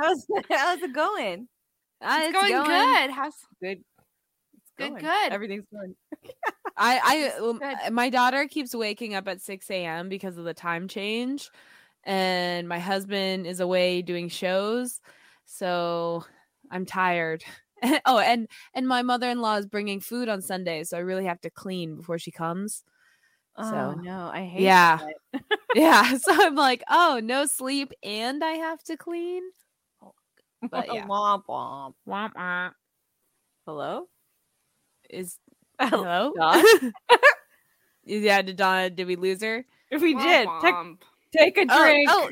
How's, how's it going? Uh, It's, going, good. How's Good. It's Good, going. good. Everything's going. I, I good. my daughter keeps waking up at 6 a.m. because of the time change. And my husband is away doing shows. So I'm tired. oh, and and my mother-in-law is bringing food on Sunday, so I really have to clean before she comes. Oh So, no, I hate yeah. yeah so i'm like oh no sleep and i have to clean But yeah. Womp womp. Womp womp. Hello? is Hello? hello Dawn? yeah did donna did we lose her If we Womp did, take, womp. take a Oh, drink. oh.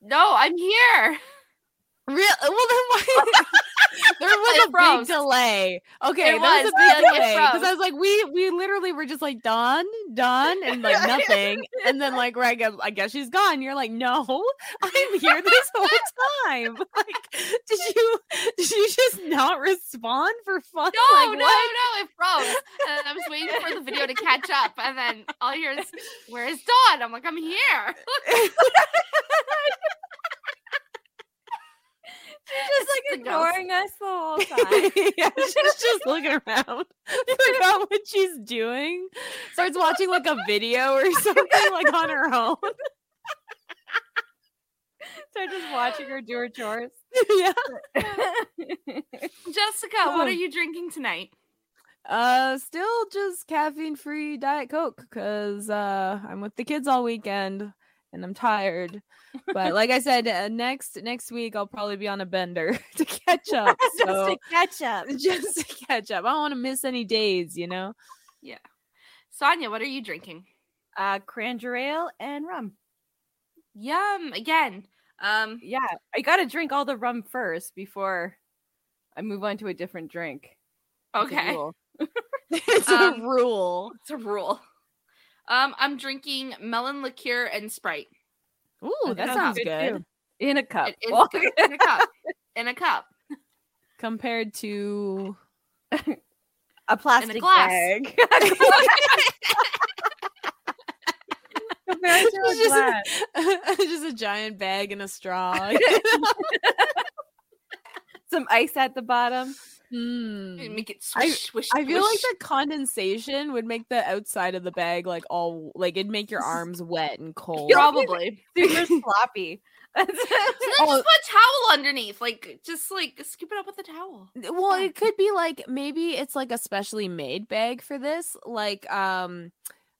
No, I'm here. Real? Well, then why? there was a froze. big delay. Okay, It there was, was, a big delay because. I was like, we we literally were just like done, done, and like nothing, and then like Greg, I- guess she's gone. You're like, no, I'm here this whole time. Like, did you did you just not respond for fun? No, like, no, what? no, it froze. And I was waiting for the video to catch up, and then all is, "Where's Dawn?" I'm like, "I'm here." Just like ignoring us the whole time. yeah, she's just looking around, forgot what she's doing, starts watching like a video or something like on her own. so just watching her do her chores. yeah. Jessica, what are you drinking tonight? Uh, still just caffeine free Diet Coke because uh I'm with the kids all weekend and I'm tired. But like I said, uh, next next week I'll probably be on a bender to catch up. just So to catch up. just to catch up. I don't want to miss any days, you know. Yeah. Sonia, what are you drinking? Uh, cranger ale and rum. Yum. Again. Um. Yeah, I gotta drink all the rum first before I move on to a different drink. It's a Okay. rule. it's Um, a rule. It's a rule. Um. I'm drinking melon liqueur and Sprite. Ooh, That that sounds sounds good, good. In a cup. It is Well, good. in a cup. In a cup. Compared to a plastic glass. bag. Compared to a It's just, glass. just a giant bag and a straw. Some ice at the bottom. And Make it I- swish, swish, I feel like the condensation would make the outside of the bag like all like it'd make your arms wet and cold. probably. Super sloppy. So then Oh. just put a towel underneath. Like just like scoop it up with a towel. Well, it could be like maybe it's like a specially made bag for this. Like, um,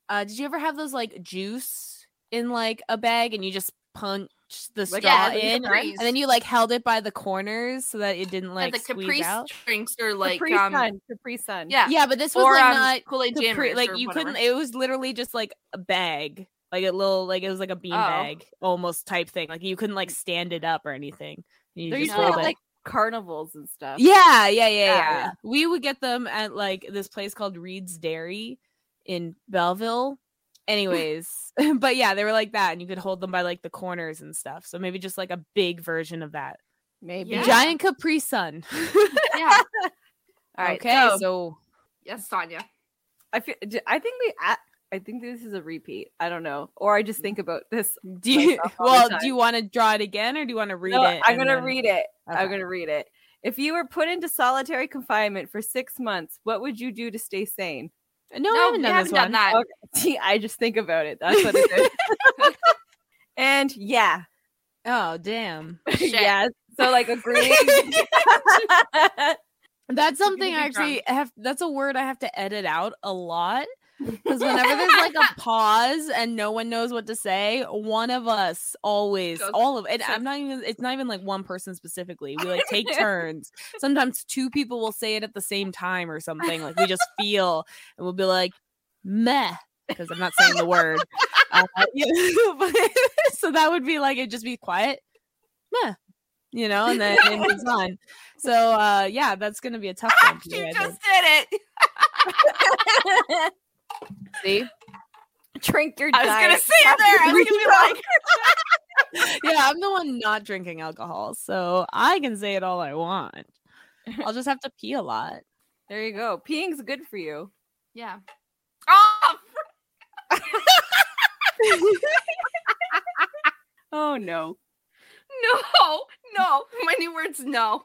uh, did you ever have those like juice in like a bag and you just punch the Like straw yeah, in, Capri's. and then you like held it by the corners so that it didn't Yeah, like the squeeze Capri out? drinks are like Capri um Sun. Capri Sun. yeah. Yeah, but this was or like um, not Kool-Aid Capri- like you whatever. couldn't. It was literally just like a bag, like a little, like it was like a bean Oh. bag almost type thing. Like you couldn't like stand it up or anything. You There just used to be hold it. like carnivals and stuff. Yeah, yeah, yeah, yeah, Yeah. yeah. We would get them at like this place called Reid's Dairy in Belleville. Anyways, but yeah, they were like that, and you could hold them by like the corners and stuff. So maybe just like a big version of that. Maybe. Yeah. Giant Capri Sun. yeah. All right. okay, So, so Yes, Sonia. I feel. d- I think we. I, I think this is a repeat. I don't know, or I just think about this. do you myself all the well, do you want to draw it again or do you want to read No, it? I'm gonna then- read it. I'm gonna read it. If you were put into solitary confinement for six months, what would you do to stay sane? Uh, no, I No, haven't we done haven't this done one. that. Okay. See, I just think about it. That's what it is. and yeah, Oh, damn. Shit. yeah. So like agreeing. That's something I actually drunk. have. That's a word I have to edit out a lot because whenever there's like a pause and no one knows what to say, one of us always, Goes- all of it. I'm not even. It's not even like one person specifically. We like take turns. Sometimes two people will say it at the same time or something. Like we just feel, and we'll be like, "Meh," because I'm not saying the word. Uh, yeah, so that would be like it. Just be quiet. Meh. you know, and then it moves on. So uh yeah, that's gonna be a tough one. she just did it. See? Drink your I was gonna say it there. I was gonna be like, yeah, I'm the one not drinking alcohol, so I can say it all I want. I'll just have to pee a lot. There you go. Peeing's good for you. yeah. Oh, Oh no. no, no. My new words, no.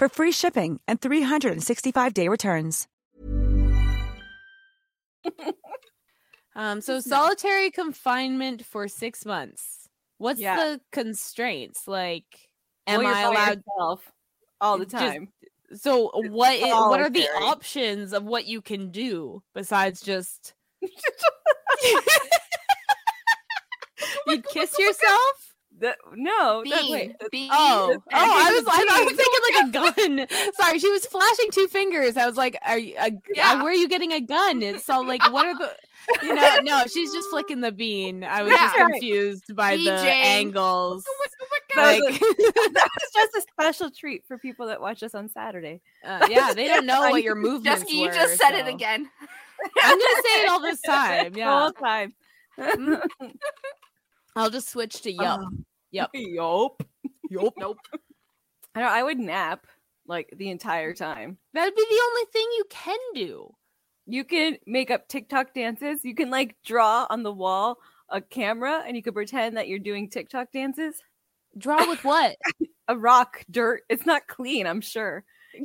for free shipping and 365-day returns. Um, so solitary confinement for six months. What's Yeah. the constraints? Like, am Well, I by allowed? yourself all the Just- time? So what? what are the options of what you can do besides just? You'd kiss yourself? The- no, that's Bean, wait. bean. Oh, oh! I was, I, I was thinking like a gun. Sorry, she was flashing two fingers. I was like, "Are you? A, uh, Yeah. Where are you getting a gun?" It's so like, what are the? You know, no, she's just flicking the bean. I was just confused by the BJ. angles. Oh oh that Like, was that was just a special treat for people that watch us on Saturday. uh, yeah, they don't know what your movements Jessica, you were, just said it again. I'm gonna say it all this time. The Yeah, whole time. Mm. I'll just switch to um, yup. Yup. Yup. Yup. Nope. I know. I would nap like the entire time. That'd be the only thing you can do. You can make up TikTok dances. You can like draw on the wall a camera, and you could pretend that you're doing TikTok dances. Draw with what? A rock, dirt. It's not clean. I'm sure.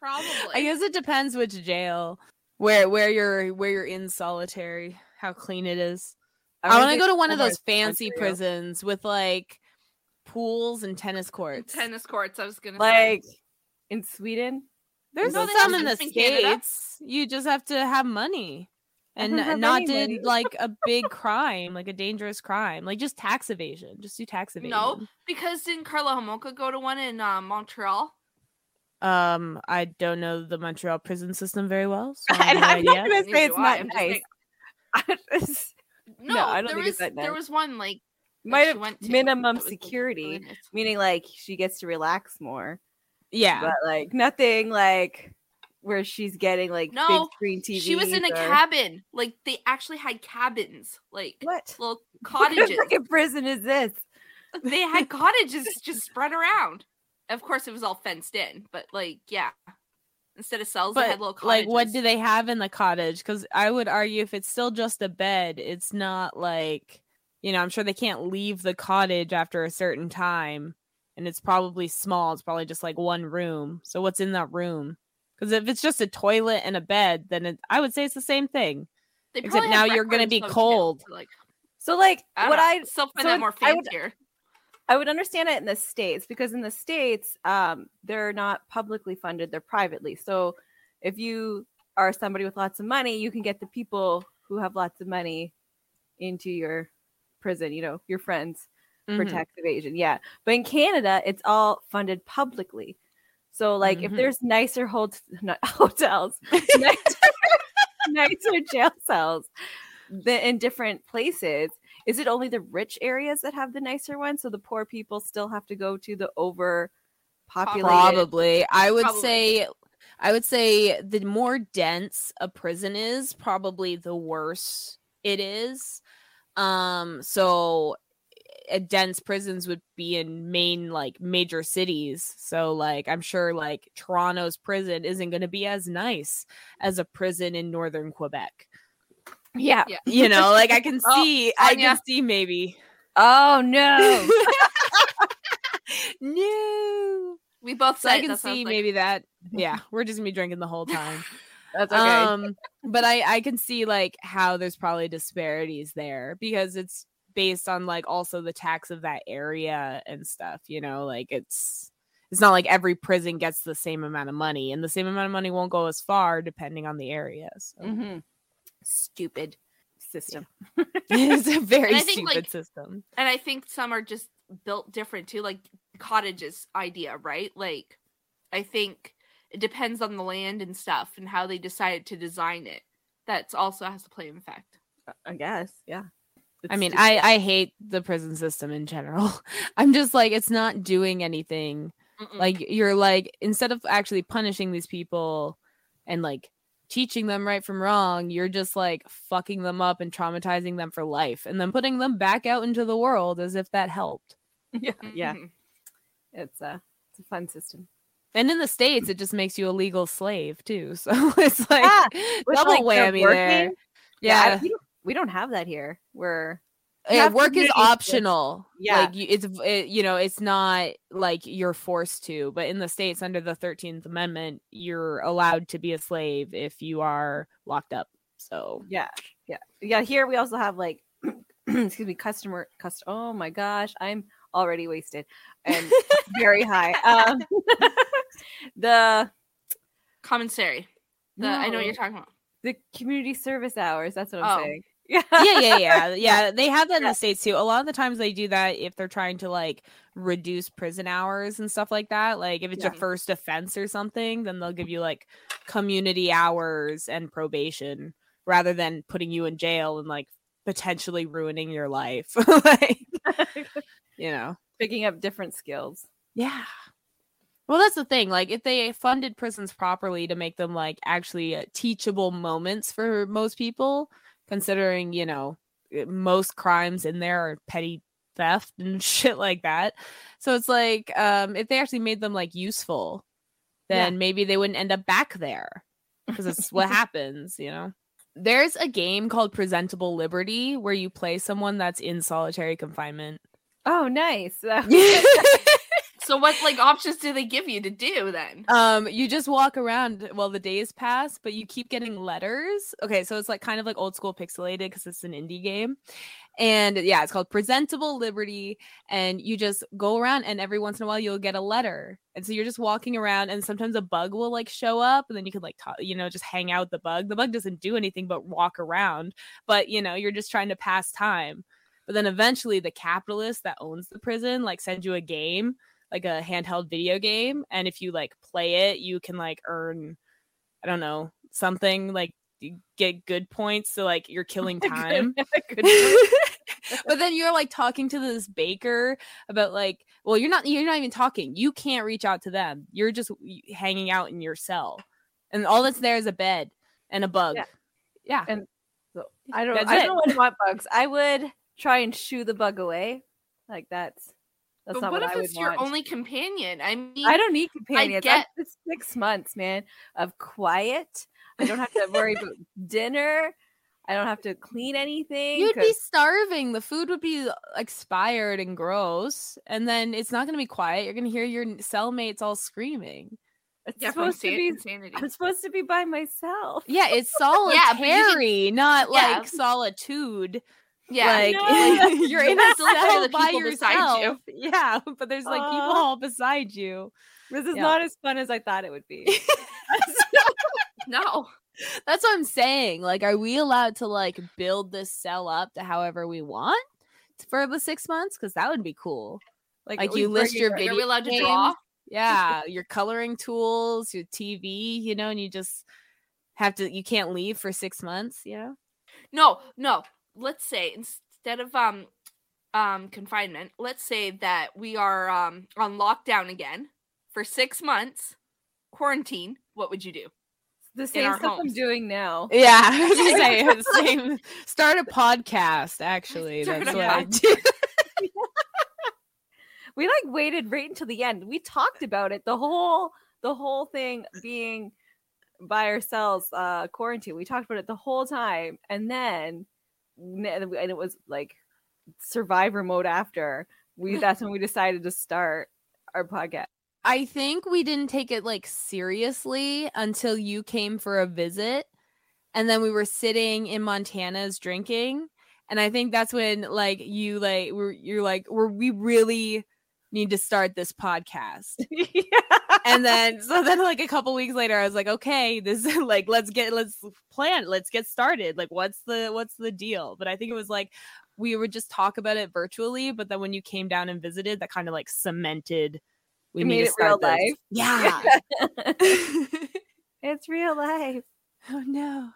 Probably. I guess it depends which jail, where where you're where you're in solitary, how clean it is. I, want to go to one of those fancy prisons with like pools and tennis courts. tennis courts. I was gonna Like in Sweden. There's No, they some in the some in Canada. states. You just have to have money and don't have not did money. like a big crime, like a dangerous crime, like just tax evasion. Just do tax evasion. no, because didn't Karla Homolka go to one in uh, Montreal? Um, I don't know the Montreal prison system very well. So I and have I'm no not gonna say it's not I'm nice. saying- It's- No, No, I don't there think was there was one like Might have went minimum was, like, security, meaning like she gets to relax more, Yeah. but like nothing like where she's getting like No, big screen TV. She was in a cabin. Like they actually had cabins, like What? little cottages. What fucking prison is this? they had cottages just spread around. Of course, it was all fenced in, but like, yeah, instead of cells, But little cottages. like, what do they have in the cottage? Because I would argue if it's still just a bed, it's not like you know. I'm sure they can't leave the cottage after a certain time, and it's probably small. It's probably just like one room. So what's in that room? Because if it's just a toilet and a bed, then it, I would say it's the same thing. They except now you're gonna be though, too, cold. so, Like, So like I what I know, still find so that more I would- fancier. I would understand it in the states because in the states, um, they're not publicly funded; they're privately. So if you are somebody with lots of money, you can get the people who have lots of money into your prison. You know, your friends for Mhm. tax evasion. Yeah, but in Canada, it's all funded publicly. So like, if Mhm. there's nicer hot- hotels, nicer, nicer jail cells in different places, is it only the rich areas that have the nicer ones? So the poor people still have to go to the overpopulated. Probably. I would Probably. say I would say the more dense a prison is, probably the worse it is. Um so uh, dense prisons would be in main like major cities. So like I'm sure like Toronto's prison isn't going to be as nice as a prison in northern Quebec. Yeah. Yeah. You know, like I can Oh, see I can see maybe. Oh no. no. We both So I can that's why I was see like, maybe that yeah, we're just gonna be drinking the whole time. That's okay. Um, but I I can see like how there's probably disparities there because it's based on like also the tax of that area and stuff. You know, like it's it's not like every prison gets the same amount of money, and the same amount of money won't go as far depending on the area. So Mhm. Stupid system. it's a very think, stupid like, system. and I think some are just built different too, like cottages idea, right? Like, I think it depends on the land and stuff and how they decided to design it. That's also has to play an effect. I guess. Yeah. I mean, just- I I hate the prison system in general. I'm just like it's not doing anything Mm-mm. like you're like instead of actually punishing these people and like teaching them right from wrong you're just like fucking them up and traumatizing them for life and then putting them back out into the world as if that helped yeah. Yeah. Mhm. It's a it's a fun system. and in the states it just makes you a legal slave too so it's like Yeah, double like, the whammy there working- yeah, we, don't, we don't have that here. We're yeah, work is community service. optional. Yeah. like it's it, you know it's not like you're forced to. But in the states, under the Thirteenth Amendment, you're allowed to be a slave if you are locked up. So yeah, yeah, yeah. Here we also have like, excuse me, customer, cust. Oh my gosh, I'm already wasted and very high. Um, the Commissary. The I know what you're talking about. the community service hours. That's what I'm Oh. saying. Yeah, yeah, yeah, yeah, yeah. They have that in the states too. A lot of the times they do that if they're trying to like reduce prison hours and stuff like that. Like if it's your Yeah. first offense or something, then they'll give you like community hours and probation rather than putting you in jail and like potentially ruining your life. like, you know. picking up different skills. Yeah. Well, that's the thing. Like, if they funded prisons properly to make them like actually uh, teachable moments for most people, considering you know uh, most crimes in there are petty theft and shit like that. So it's like, um, if they actually made them like useful, Yeah. then maybe they wouldn't end up back there because it's what happens, you know. There's a game called Presentable Liberty where you play someone that's in solitary confinement. Oh, nice. So what like options do they give you to do then? Um, you just walk around while the days pass, but you keep getting letters. Okay, so it's like kind of like old school pixelated because it's an indie game. And yeah, it's called Presentable Liberty. And you just go around and every once in a while you'll get a letter. And so you're just walking around and sometimes a bug will like show up and then you can like talk, you know, just hang out the bug. The bug doesn't do anything but walk around, but you know, you're just trying to pass time. But then eventually the capitalist that owns the prison like sends you a game like a handheld video game and if you like play it you can like earn i don't know something like you get good points so like you're killing time Good but then you're like talking to this baker about like well you're not you're not even talking you can't reach out to them you're just hanging out in your cell and all that's there is a bed and a bug Yeah. yeah, And- So I don't. That's I don't want, want bugs. I would try and shoo the bug away. Like that's that's but not what what, if it's your want. only companion? I mean, I don't need companions. I get- it's six months, man, of quiet. I don't have to worry about dinner. I don't have to clean anything. You'd be starving. The food would be uh, expired and gross, and then it's not going to be quiet. You're going to hear your cellmates all screaming. it's yeah, supposed to be. insanity. I'm supposed to be by myself. Yeah, it's Yeah, but can- solitary, not Yeah. like solitude. Yeah, like No. you're in a cell by people beside you. yourself. Yeah, but there's like people uh-huh. all beside you. This is Yeah. not as fun as I thought it would be. no. That's what I'm saying. Like, are we allowed to like build this cell up to however we want for the six months? Because that would be cool. Like, like you list your video Are we allowed to games. draw? yeah your coloring tools your tv you know and you just have to you can't leave for six months you know No, no. Let's say instead of um um confinement, let's say that we are um on lockdown again for six months, quarantine. What would you do? the same our stuff I'm doing now. yeah I was gonna say, the same start a podcast actually Start that's a what i podcast. we like waited right until the end. We talked about it the whole the whole thing being by ourselves uh quarantine. We talked about it the whole time, and then and it was like survivor mode after we that's when we decided to start our podcast. I think we didn't take it like seriously until you came for a visit. And then we were sitting in Montana's drinking. And I think that's when like you like we're you're like, we're we really need to start this podcast. yeah. And then so then like a couple weeks later, I was like, okay, this is like let's get let's plan, let's get started. Like what's the what's the deal? But I think it was like we would just talk about it virtually, but then when you came down and visited, that kind of like cemented we You need made it real this. life. Yeah. it's real life. oh no.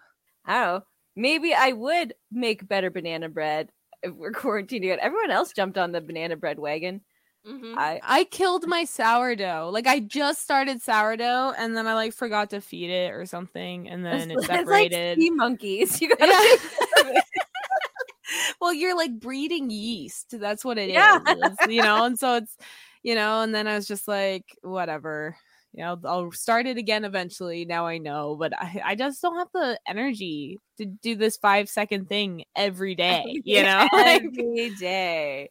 I don't. Maybe I would make better banana bread if we're quarantining again. Everyone else jumped on the banana bread wagon. Mhm. I I killed my sourdough. Like I just started sourdough and then I like forgot to feed it or something and then it it's like separated. sea monkeys. You gotta Yeah. well, you're like breeding yeast. That's what it is. Yeah. It's, you know, and so it's you know, and then I was just like, whatever. You know, I'll start it again eventually. Now I know, but I, I just don't have the energy to do this five second thing every day. You know, like, every day.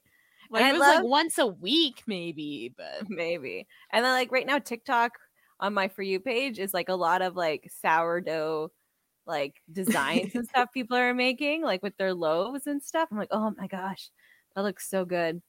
Like it was love- like once a week, maybe, but Maybe. And then like right now, TikTok on my for you page is like a lot of like sourdough like designs and stuff people are making, like with their loaves and stuff. I'm like, oh my gosh, that looks so good.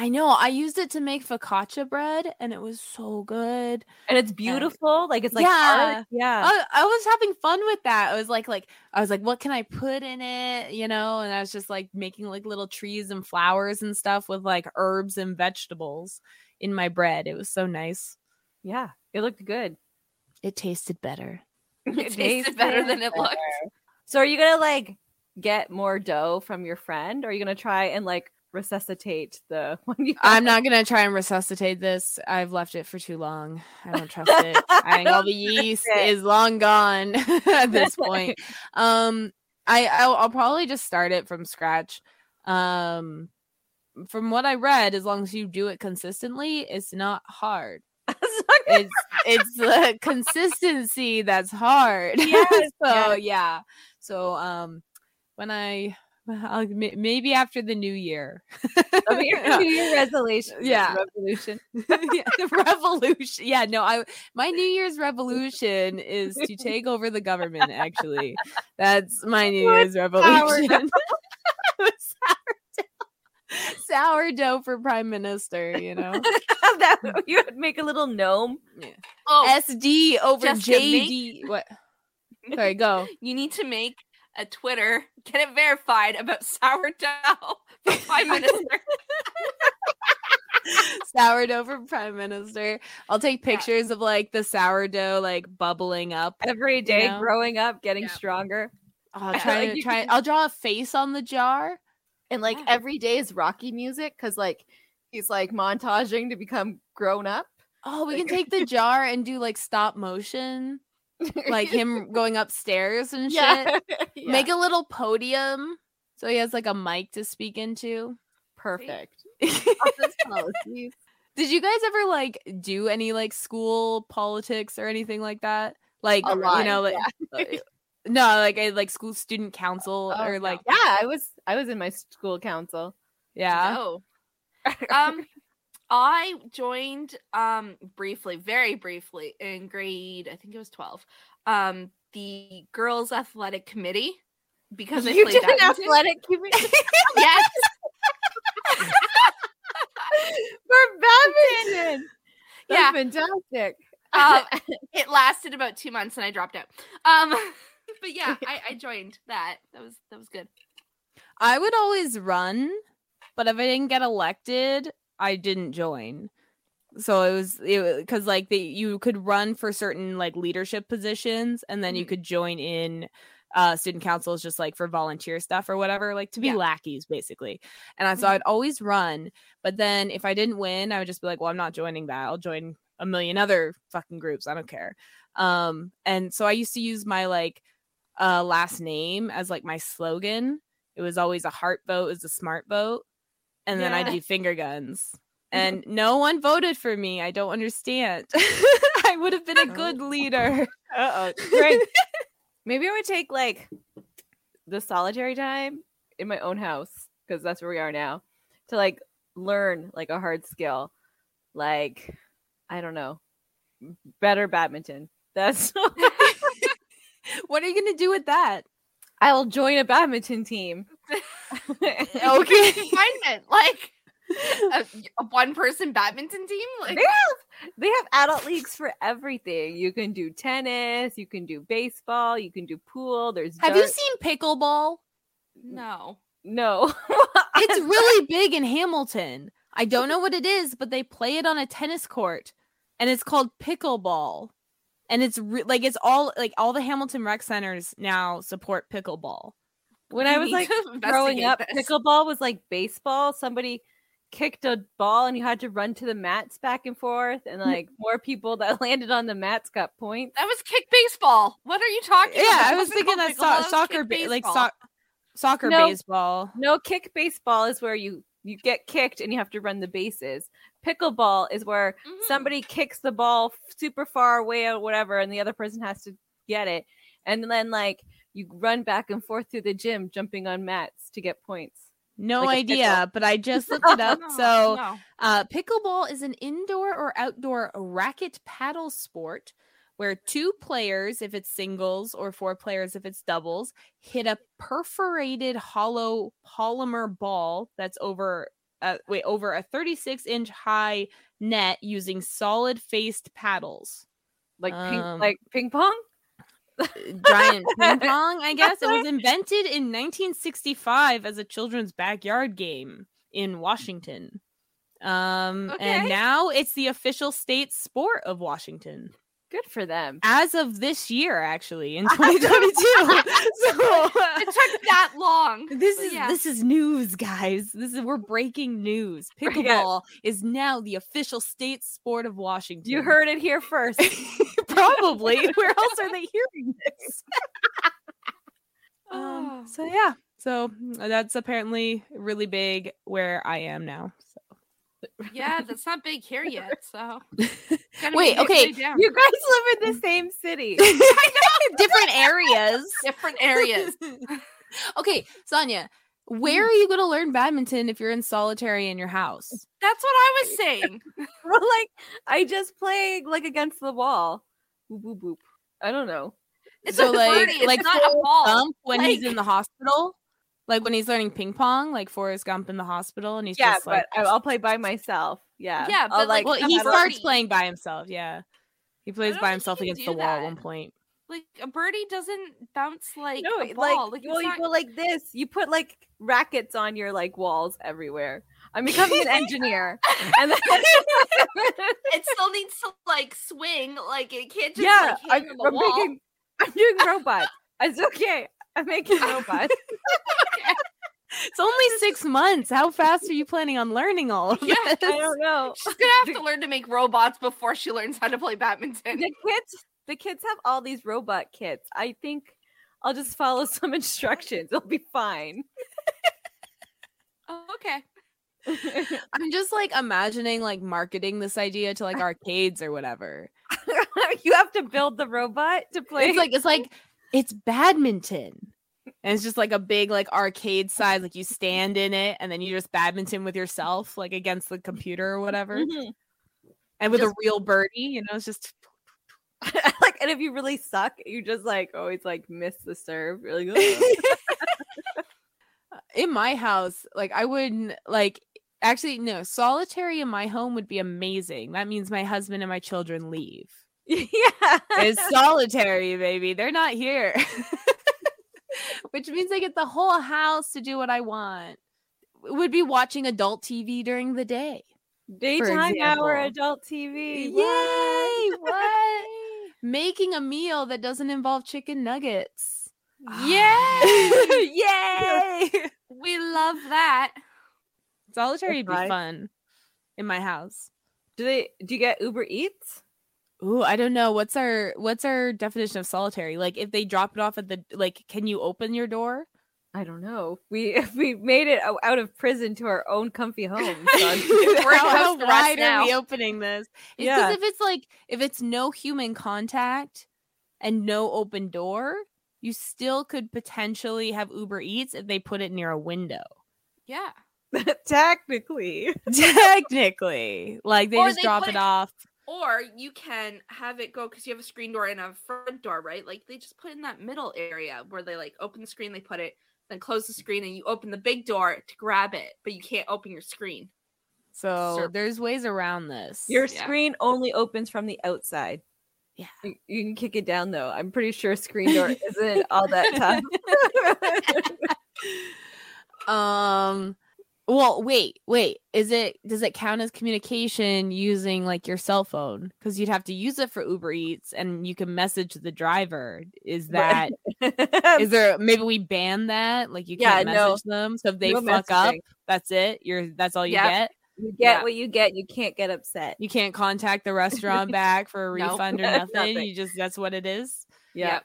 I know I used it to make focaccia bread, and it was so good. And it's beautiful. Like it's like Yeah. art. Yeah. I, I was having fun with that. I was like, like I was like, what can I put in it? You know, and I was just like making like little trees and flowers and stuff with like herbs and vegetables in my bread. It was so nice. yeah. It looked good. It tasted better. It tasted better than it looked. So are you gonna like get more dough from your friend? Or are you gonna try and like resuscitate the one you I'm not gonna try and resuscitate this. I've left it for too long. I don't trust it. I think all the yeast it. is long gone at this point. Um, I I'll, I'll probably just start it from scratch. Um, from what I read, as long as you do it consistently, it's not hard. It's it's the consistency that's hard. Yes, so yes. yeah. So um, when I I'll, maybe after the new year. That'll be your New Year resolution. Yeah. Revolution. yeah, revolution. Yeah, no, I my New Year's revolution is to take over the government. Actually, that's my New Year's revolution. sourdough. sourdough for prime minister. You know, that you would make a little gnome. Oh, SD over JD. What? Sorry, go. you need to make a Twitter, get it verified about sourdough for prime minister. sourdough for prime minister. I'll take Yeah. pictures of like the sourdough like bubbling up. Every day know? growing up, getting Yeah. stronger. I'll Yeah, try like to try. can- I'll draw a face on the jar. And like Yeah. every day is Rocky music because like he's like montaging to become grown up. Oh, we can take the jar and do like stop motion, like him going upstairs and shit. yeah. Make a little podium so he has like a mic to speak into. perfect. Did you guys ever like do any like school politics or anything like that? Like A you know, like uh, no, like a like school student council Oh, or no. like yeah, I was I was in my school council. yeah. No. Um, I joined um briefly, very briefly in grade, I think it was twelve. Um, the girls' athletic committee because I you played did an athletic committee Yes, for badminton. Yeah. Fantastic. uh, it lasted about two months and I dropped out. Um, but yeah, I, I joined that. That was that was good. I would always run, but if I didn't get elected, I didn't join. So it was it because like the you could run for certain like leadership positions, and then you Mhm. could join in uh student councils just like for volunteer stuff or whatever, like to be Yeah. lackeys basically. And I so Mhm. I'd always run, but then if I didn't win, I would just be like, well, I'm not joining that. I'll join a million other fucking groups. I don't care. Um, and so I used to use my like uh last name as like my slogan. It was always a heart vote is a smart vote. And then I Yeah. do finger guns. and no one voted for me. I don't understand. I would have been a good leader. Uh oh. Great. Maybe I would take like the solitary time in my own house because that's where we are now to like learn like a hard skill, like I don't know, better badminton. That's What are you gonna do with that? I'll join a badminton team. Okay. Confinement, like a, a one person badminton team. Like They have they have adult leagues for everything. You can do tennis, you can do baseball, you can do pool. There's Have you seen pickleball? no. no? It's really big in Hamilton. I don't know what it is, but they play it on a tennis court, and it's called pickleball. And it's re- like it's all like all the Hamilton rec centers now support pickleball. When I was like growing up, this. pickleball was like baseball. Somebody kicked a ball and you had to run to the mats back and forth, and like more people that landed on the mats got points. That was kick baseball. What are you talking Yeah, about? I was thinking that so- soccer, ba- like so- soccer, No. baseball. No, kick baseball is where you you get kicked and you have to run the bases. Pickleball is where Mhm. somebody kicks the ball super far away or whatever, and the other person has to get it, and then like you run back and forth through the gym, jumping on mats to get points. No Like idea, but I just looked it up. No, so no. Uh, pickleball is an indoor or outdoor racket paddle sport where two players, if it's singles, or four players, if it's doubles, hit a perforated hollow polymer ball that's over uh, wait over a 36 inch high net using solid faced paddles. Like ping, Um, like ping pong. Giant ping pong, I guess. It was invented in 1965 as a children's backyard game in Washington. Um, Okay. and now it's the official state sport of Washington Good for them. as of this year, actually in 2022. so It took that long. this but is yeah. this is news, guys. This is we're breaking news. Pickleball is now the official state sport of Washington. You heard it here first. Probably. Where else are they hearing this? um, so yeah, so mm, that's apparently really big where I am now. So Yeah, that's not big here yet. So Wait, okay, you guys live in the same city. different areas. different areas. okay, Sonia, where are you going to learn badminton if you're in solitary in your house? That's what I was saying. Well, like I just play like against the wall. Boop boop boop. I don't know. It's So, a like- It's like not a ball. Gump when he's in the hospital, like when he's learning ping pong, like Forrest Gump in the hospital, and he's Yeah, just like, but I- I'll play by myself. Yeah. Yeah, I'll, but, like, well, a he birdie. starts playing by himself. Yeah, he plays by himself against the do wall at one point. Like a birdie doesn't bounce like no, a like, ball. Like, well, it's you go like this. You put like rackets on your like walls everywhere. I'm becoming an engineer, and then it still needs to like swing. Like it can't just yeah, like I'm, hang on the I'm wall. making, I'm doing robots. It's okay. I'm making robots. It's only six months. How fast are you planning on learning all of Yeah, this? I don't know. She's gonna have to learn to make robots before she learns how to play badminton. the kids the kids have all these robot kits. I think I'll just follow some instructions. It'll be fine. Oh, okay. I'm just like imagining like marketing this idea to like arcades or whatever. you have to build the robot to play. It's like it's like it's badminton. And it's just like a big like arcade size, like you stand in it and then you just badminton with yourself, like against the computer or whatever. Mhm. And with Just- a real birdie, you know, it's just like, and if you really suck, you just like always like miss the serve. You're like, "Ugh." in my house, like I wouldn't like actually no, solitary in my home would be amazing. That means my husband and my children leave. yeah. It's solitary, baby. They're not here. Which means I get the whole house to do what I want. Would be watching adult TV during the day. Daytime hour adult TV. Yay! What? Making a meal that doesn't involve chicken nuggets. Yay! Yay! we love that. Solitary would be fun in my house. Do they? Do you get Uber Eats? Ooh, I don't know. What's our what's our definition of solitary? Like if they drop it off at the like can you open your door? I don't know. We we made it out of prison to our own comfy home. son. We're in how, how wide are we opening this? It's Yeah. because if it's like if it's no human contact and no open door, you still could potentially have Uber Eats if they put it near a window. Yeah. Technically. Technically, like they Or just they drop it it- off. Or you can have it go because you have a screen door and a front door, right? Like they just put it in that middle area where they like open the screen, they put it, then close the screen, and you open the big door to grab it, but you can't open your screen. So Sure. there's ways around this. Your Yeah. screen only opens from the outside. Yeah. You, you can kick it down though. I'm pretty sure screen door isn't all that tough. um well wait wait is it does it count as communication using like your cell phone because you'd have to use it for uber eats and you can message the driver is that is there maybe we ban that like you Yeah, can't no. message them so if they No fuck up that's it you're that's all you Yep. get you get Yeah. what you get. You can't get upset. you can't contact the restaurant back for a refund or nothing. Nothing. you just that's what it is Yeah. Yep.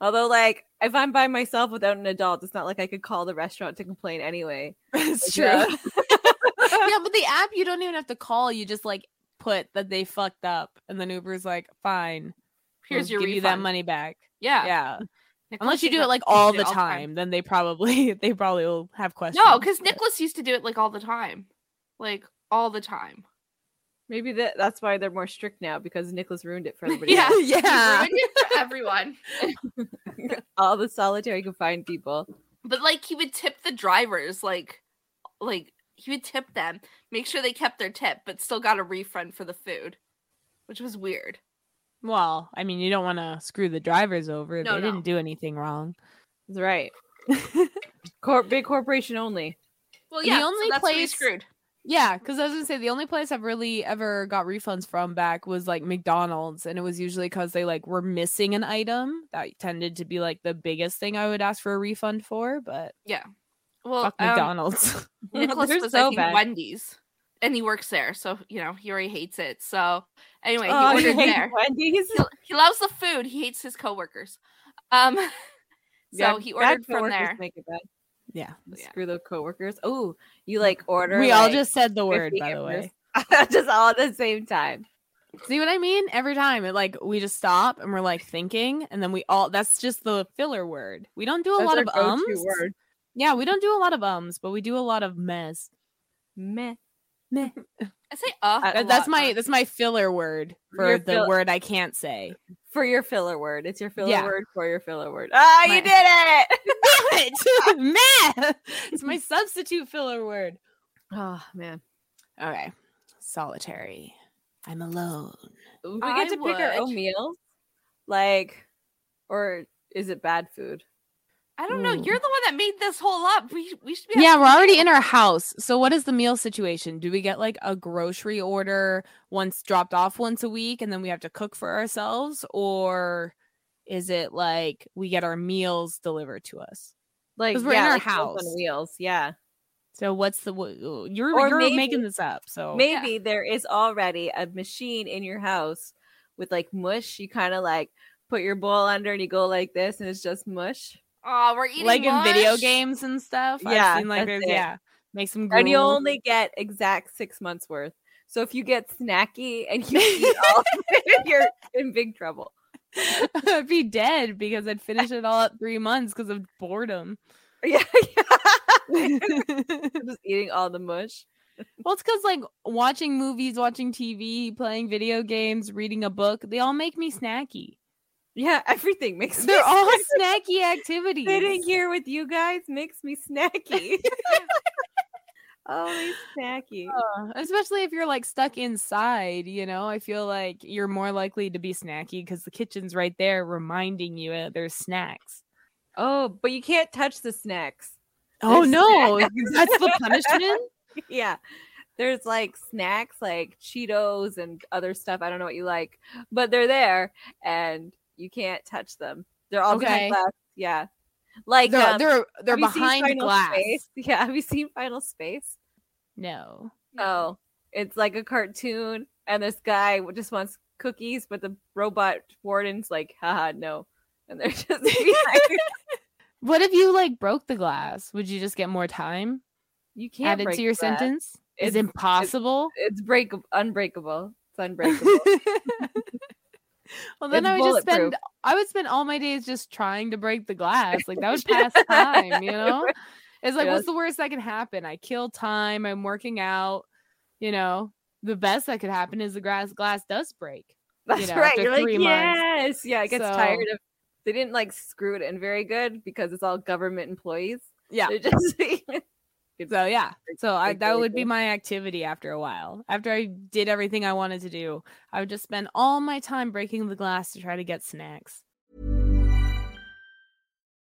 Although, like, if I'm by myself without an adult, it's not like I could call the restaurant to complain anyway. it's true Yeah. but the app you don't even have to call you just like put that they fucked up and then uber's like fine Here's we'll your give refund. you that money back Yeah. yeah Nicholas unless you do it like all the time then they probably they probably will have questions No, because Nicholas used to do it like all the time, like all the time. Maybe that that's why they're more strict now because Nicholas ruined it for everybody. Yeah, else. He yeah ruined it for everyone. All the solitary confined people. But like he would tip the drivers, like, like he would tip them, make sure they kept their tip, but still got a refund for the food, which was weird. well i mean you don't want to screw the drivers over No, they no. didn't do anything wrong That's right. Cor- big corporation only. Well, The yeah, only so that's place- screwed. Yeah because i was gonna say the only place i've really ever got refunds from back was like mcdonald's and it was usually because they like were missing an item that tended to be like the biggest thing i would ask for a refund for but Yeah. Well, fuck um, mcdonald's Nicholas was so I think bad. Wendy's, and he works there, so you know he already hates it. So anyway, he Oh, ordered hate there. Wendy's? He, he loves the food. He hates his coworkers. Um, so Yeah, he bad ordered from coworkers there. Make it bad. yeah Yeah. Screw the coworkers. Oh, you like order? we all just said the word by the way just all at the same time. See what I mean? Every time it like we just stop and we're like thinking, and then we all that's just the filler word. We don't do a That's lot of ums. word. Yeah, we don't do a lot of ums, but we do a lot of mess. Meh. Meh. I say uh. Uh, That- that's lot, my uh. that's my filler word for Your the fill- word I can't say. For your filler word. It's your filler Yeah. word for your filler word. Ah, My- you did it. Meh. It's my substitute filler word. oh man. Okay. Solitary. I'm alone. We I get to pick our own meals. Like or is it bad food? I don't know. Ooh. You're the one that made this whole up. We we should be. Yeah, we're already in our house. So what is the meal situation? Do we get like a grocery order once dropped off once a week and then we have to cook for ourselves or is it like we get our meals delivered to us? Like 'Cause we're in yeah, our like house. on wheels. Yeah. So what's the uh, you're Or you're maybe- making this up. So Maybe there is already a machine in your house with like mush. You kind of like put your bowl under and you go like this and it's just mush. Oh, we're eating like in video games and stuff. Yeah, I've seen like that's there's it. yeah. Make some And you only get exact six months worth. So if you get snacky and you eat all of it, you're in big trouble. I'd be dead because I'd finish it all at three months because of boredom. Yeah, yeah. just eating all the mush. Well, it's because like watching movies, watching TV, playing video games, reading a book, they all make me snacky. Yeah, everything makes They're all snacky. snacky activities. Sitting here with you guys makes me snacky. Always snacky. Uh, especially if you're like stuck inside, you know, I feel like you're more likely to be snacky because the kitchen's right there reminding you uh, there's snacks. Oh, but you can't touch the snacks. Oh There's no, that's the punishment. yeah. There's like snacks like Cheetos and other stuff. I don't know what you like, but they're there and you can't touch them. They're all Okay. behind glass. Yeah. Like They're um, they're, they're have you seen behind glass. Space? Yeah, have you seen Final Space? No. Oh, it's like a cartoon, and this guy just wants cookies, but the robot warden's like, haha, no. And they're just. What if you like broke the glass? Would you just get more time You can't add it to your glass. sentence? Is It's- it impossible? It's break unbreakable. It's unbreakable. well, then It's I would just spend. I would spend all my days just trying to break the glass. Like that would pass time. You know, it's like Yeah. what's the worst that can happen? I kill time. I'm working out. You know, the best that could happen is the glass glass does break. That's know, right. You're like, months. yes. Yeah, it gets So- tired of they didn't like screw it in very good because it's all government employees. Yeah. They're just So yeah. So I, that would be my activity after a while. After I did everything I wanted to do, I would just spend all my time breaking the glass to try to get snacks.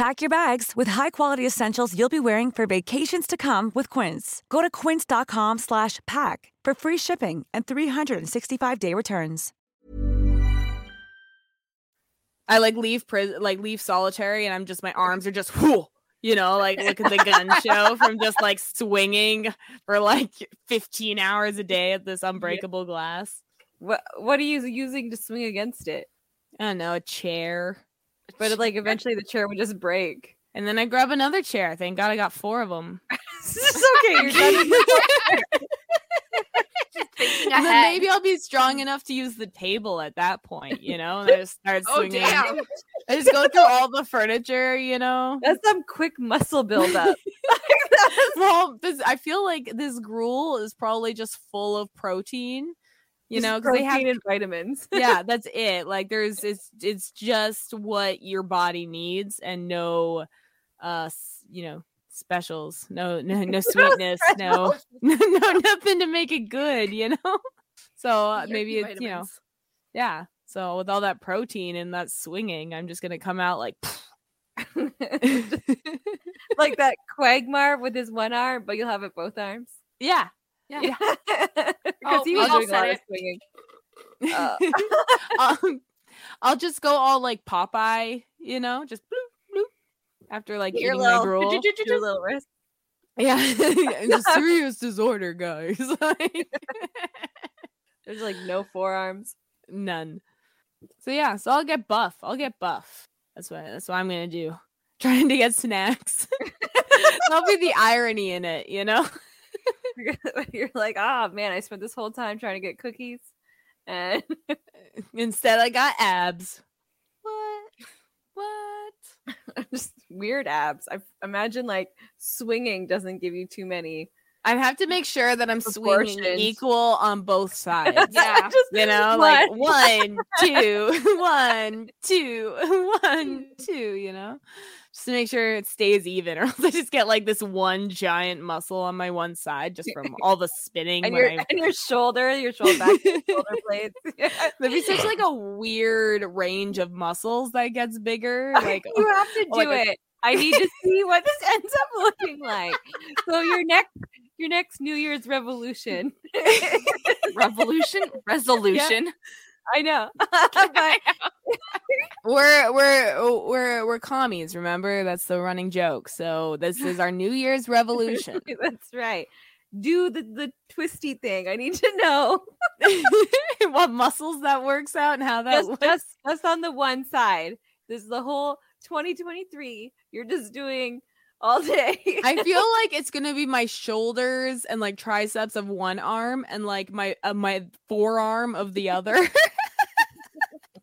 Pack your bags with high-quality essentials you'll be wearing for vacations to come with Quince. Go to quince.com slash pack for free shipping and 365-day returns. I like leave prison, like leave solitary, and I'm just my arms are just whoo, you know, like look at the gun show from just like swinging for like 15 hours a day at this unbreakable glass. what what are you using to swing against it? I don't know, a chair. But like eventually the chair would just break. And then I grab another chair. Thank God I got four of them. it's okay. You're done. And then maybe I'll be strong enough to use the table at that point, you know? And I just start oh, swinging. oh damn! I just go through all the furniture, you know? That's some quick muscle buildup. well, this, I feel like this gruel is probably just full of protein, you know, because they have and vitamins. yeah, that's it. Like there's it's it's just what your body needs and no uh you know specials. No no no sweetness, no no nothing to make it good, you know? So uh, maybe it's you know, yeah. So with all that protein and that swinging, I'm just going to come out like like that Quagmire with his one arm, but you'll have it both arms. yeah. Yeah, because Oh, he was I'll doing a lot set of it. swinging. Uh, um, I'll just go all like Popeye, you know, just bloop, bloop, after like your eating little, my gruel. your little wrist. Yeah, it's a serious disorder, guys. like, There's like no forearms. none. So yeah, so I'll get buff. I'll get buff. That's what that's what I'm gonna do. Trying to get snacks. That'll be the irony in it, you know. You're like, ah, man, I spent this whole time trying to get cookies, and Instead, I got abs. What? What? just weird abs. I imagine like swinging doesn't give you too many I have to make sure that I'm swinging equal on both sides. Yeah. Just You know, like one, two, one, two, one, two, you know? Just to make sure it stays even, or else I just get like this one giant muscle on my one side just from all the spinning. and when your I- and your shoulder, your shoulder back, your shoulder blades. There'd be such like a weird range of muscles that gets bigger. Like you have to oh, do like it. I need to see what this ends up looking like. So your next your next New Year's revolution. Revolution, resolution. I know. we're we're oh, we're we're commies, remember? That's the running joke. So this is our New Year's revolution. that's right. Do the, the twisty thing. I need to know. what muscles that works out and how that Just, looks. just just on the one side. This is the whole 2023. You're just doing all day. I feel like it's gonna be my shoulders and like triceps of one arm and like my uh, my forearm of the other.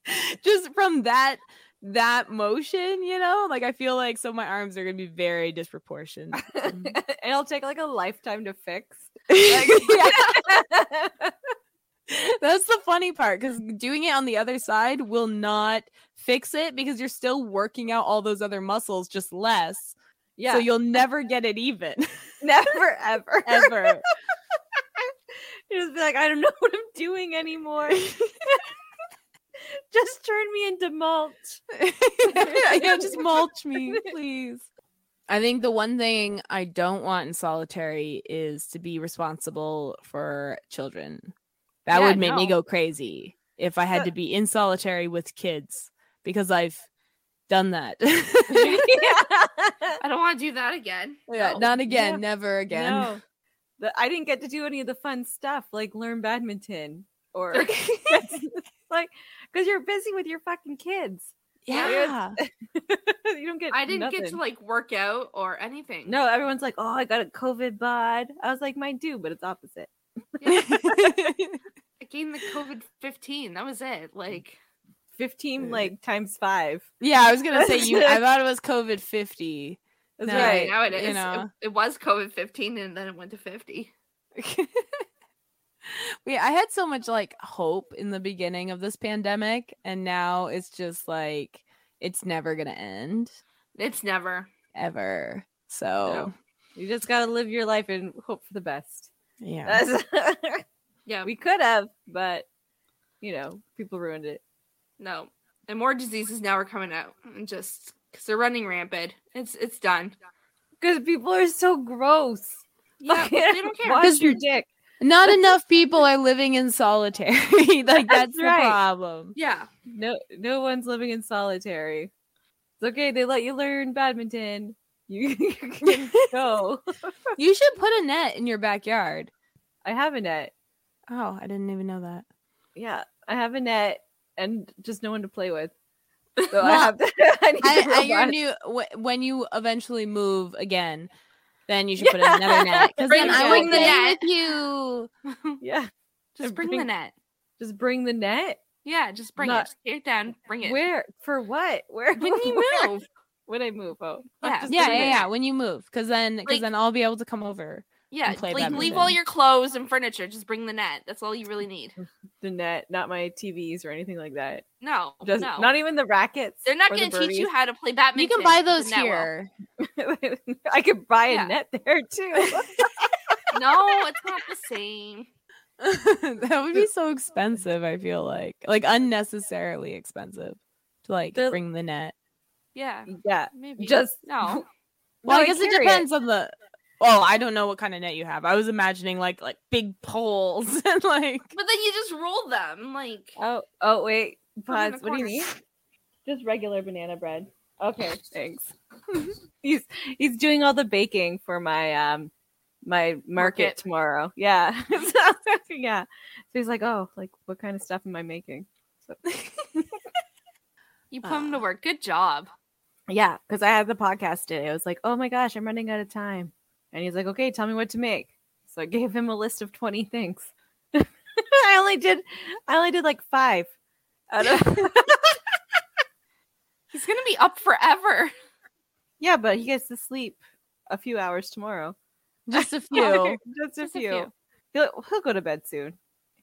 Just from that that motion, you know, like I feel like so my arms are gonna be very disproportionate. Mm. It'll take like a lifetime to fix. Yeah. That's the funny part because doing it on the other side will not fix it because you're still working out all those other muscles just less. Yeah. So you'll never get it even never ever ever. You just be like, I don't know what I'm doing anymore. just turn me into mulch. yeah, just mulch me, please. I think the one thing I don't want in solitary is to be responsible for children. That Yeah, would make me go crazy if I had to be in solitary with kids because I've done that. I don't want to do that again. yeah, No. not again, Yeah. never again. No. The, I didn't get to do any of the fun stuff like learn badminton or like because you're busy with your fucking kids. Yeah. you don't get I didn't get to like work out or anything. No, everyone's like, "Oh, I got a COVID bod." I was like, "Mine do, but it's opposite." I gained the COVID 15. That was it. Like, Fifteen like times five. yeah, I was gonna say you. I thought it was COVID fifty. That's No, right. now it you is. It- know. It, was COVID 15 and then it went to 50. we I had so much like hope in the beginning of this pandemic, and now it's just like it's never gonna end It's never. ever. So You just gotta live your life and hope for the best. yeah, Yeah. we could have, but you know, people ruined it. No. And more diseases now are coming out. And just because they're running rampant. It's it's done. Because people are so gross. Yeah. Fucking they don't care. Wash your dick. not enough people are living in solitary. like that's, That's the problem. Yeah. No, no one's living in solitary. It's okay. They let you learn badminton. You can go. You should put a net in your backyard. I have a net. Oh, I didn't even know that. Yeah, I have a net and just no one to play with. So I have. To, I need I, your new when you eventually move again, then you should put in another net because then I bring will the net. with you. Yeah, Just And bring the net. just bring the net. Yeah, just bring Not- it. Just take it down. Bring it. Where for what? Where When you where? move. When I move, oh, Yeah. Yeah, yeah, yeah. When you move, because then because Like- then I'll be able to come over. Yeah, play like leave all your clothes and furniture. Just bring the net. That's all you really need. The net, not my TVs or anything like that. No, Just no. not even the rackets. They're not going to teach you how to play badminton. You can buy those net here. I could buy a Yeah. net there too. No, it's not the same. that would be so expensive. I feel like like unnecessarily expensive to like The- bring the net. Yeah, yeah, maybe. just no. Well, No, I guess it carry depends on the. Oh, I don't know what kind of net you have. I was imagining like like big poles and like. But then you just roll them. Like, Oh, oh wait, Put 'em in pause. What do you corner. need? Just regular banana bread. Okay, thanks. he's he's doing all the baking for my um my market, Market. tomorrow. Yeah, So, yeah. So he's like, oh, like what kind of stuff am I making? So you put them to Uh. work. Good job. yeah, because I had the podcast today. I was like, oh my gosh, I'm running out of time, and he's like, okay, tell me what to make. So I gave him a list of twenty things. I only did, I only did like five. Out of He's going to be up forever. Yeah, but he gets to sleep a few hours tomorrow. Just a few. just a Just a few. few. He'll he'll go to bed soon.